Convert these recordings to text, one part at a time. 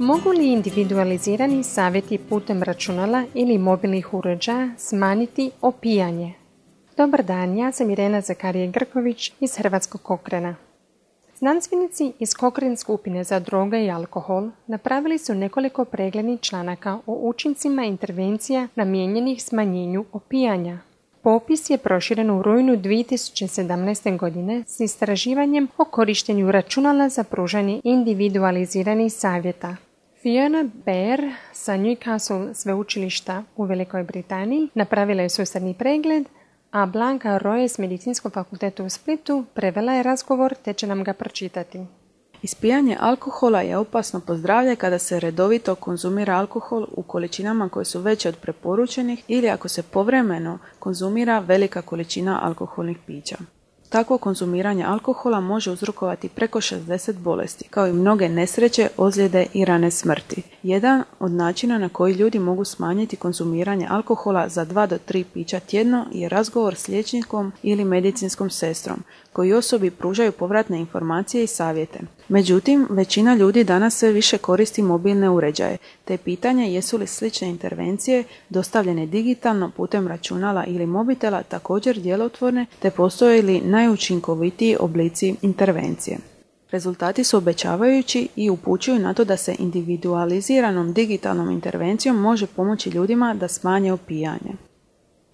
Mogu li individualizirani savjeti putem računala ili mobilnih uređaja smanjiti opijanje? Dobar dan, ja sam Irena Zakarije Grković iz Hrvatskog kokrena. Znanstvenici iz Kokren skupine za droge i alkohol napravili su nekoliko preglednih članaka o učincima intervencija namijenjenih smanjenju opijanja. Popis je proširen u rujnu 2017. godine s istraživanjem o korištenju računala za pružanje individualiziranih savjeta. Fiona Baer sa Newcastle sveučilišta u Velikoj Britaniji napravila je sustavni pregled, a Blanka Roje s Medicinskog fakulteta u Splitu prevela je razgovor te će nam ga pročitati. Ispijanje alkohola je opasno po zdravlje kada se redovito konzumira alkohol u količinama koje su veće od preporučenih ili ako se povremeno konzumira velika količina alkoholnih pića. Takvo konzumiranje alkohola može uzrokovati preko 60 bolesti, kao i mnoge nesreće, ozljede i rane smrti. Jedan od načina na koji ljudi mogu smanjiti konzumiranje alkohola za 2 do 3 pića tjedno je razgovor s liječnikom ili medicinskom sestrom, koji osobi pružaju povratne informacije i savjete. Međutim, većina ljudi danas sve više koristi mobilne uređaje, te je pitanje jesu li slične intervencije dostavljene digitalno putem računala ili mobitela također djelotvorne, te postoje li najučinkovitiji oblici intervencije. Rezultati su obećavajući i upućuju na to da se individualiziranom digitalnom intervencijom može pomoći ljudima da smanje opijanje.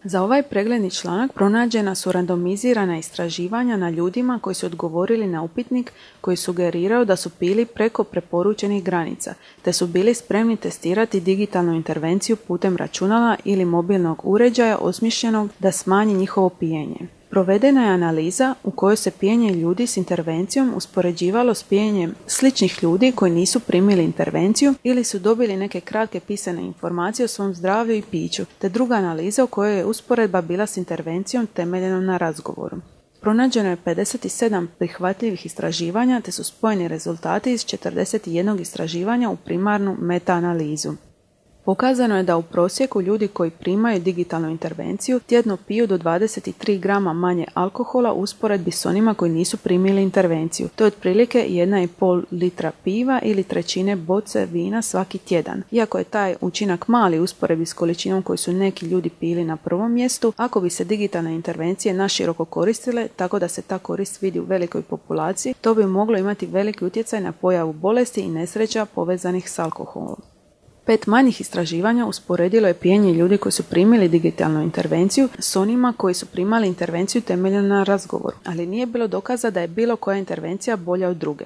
Za ovaj pregledni članak pronađena su randomizirana istraživanja na ljudima koji su odgovorili na upitnik koji sugerirao da su pili preko preporučenih granica, te su bili spremni testirati digitalnu intervenciju putem računala ili mobilnog uređaja osmišljenog da smanji njihovo pijenje. Provedena je analiza u kojoj se pijenje ljudi s intervencijom uspoređivalo s pijenjem sličnih ljudi koji nisu primili intervenciju ili su dobili neke kratke pisane informacije o svom zdravlju i piću, te druga analiza u kojoj je usporedba bila s intervencijom temeljenom na razgovoru. Pronađeno je 57 prihvatljivih istraživanja te su spojeni rezultati iz 41 istraživanja u primarnu meta-analizu. Pokazano je da u prosjeku ljudi koji primaju digitalnu intervenciju tjedno piju do 23 grama manje alkohola u usporedbi s onima koji nisu primili intervenciju. To je otprilike 1,5 litra piva ili trećine boce vina svaki tjedan. Iako je taj učinak mali usporedbi s količinom koju su neki ljudi pili na prvom mjestu, ako bi se digitalne intervencije naširoko koristile tako da se ta korist vidi u velikoj populaciji, to bi moglo imati veliki utjecaj na pojavu bolesti i nesreća povezanih s alkoholom. Pet manjih istraživanja usporedilo je pijenje ljudi koji su primili digitalnu intervenciju s onima koji su primali intervenciju temeljenu na razgovoru, ali nije bilo dokaza da je bilo koja intervencija bolja od druge.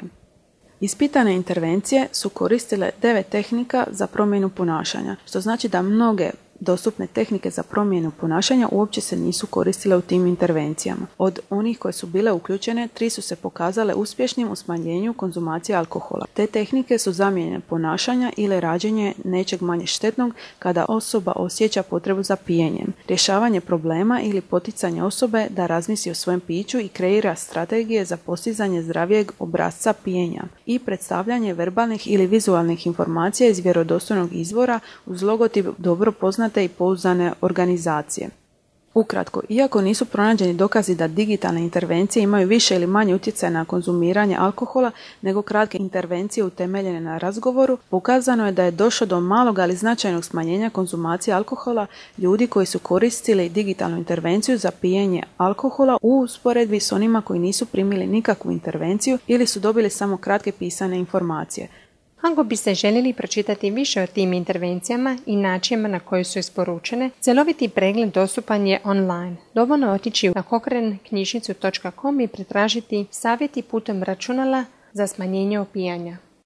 Ispitane intervencije su koristile devet tehnika za promjenu ponašanja, što znači da mnoge Dostupne tehnike za promjenu ponašanja uopće se nisu koristile u tim intervencijama. Od onih koje su bile uključene, tri su se pokazale uspješnim u smanjenju konzumacije alkohola. Te tehnike su zamjene ponašanja ili rađenje nečeg manje štetnog kada osoba osjeća potrebu za pijenjem, rješavanje problema ili poticanje osobe da razmisli o svojem piću i kreira strategije za postizanje zdravijeg obrazca pijenja i predstavljanje verbalnih ili vizualnih informacija iz vjerodostojnog izvora uz logotip dobro poznat poznate i pouzdane organizacije. Ukratko, iako nisu pronađeni dokazi da digitalne intervencije imaju više ili manje utjecaj na konzumiranje alkohola nego kratke intervencije utemeljene na razgovoru, pokazano je da je došlo do malog ali značajnog smanjenja konzumacije alkohola ljudi koji su koristili digitalnu intervenciju za pijenje alkohola u usporedbi s onima koji nisu primili nikakvu intervenciju ili su dobili samo kratke pisane informacije. Ako biste željeli pročitati više o tim intervencijama i načinima na koji su isporučene, celoviti pregled dostupan je online. Dovoljno otići na kokrenknjižnicu.com i pretražiti savjeti putem računala za smanjenje opijanja.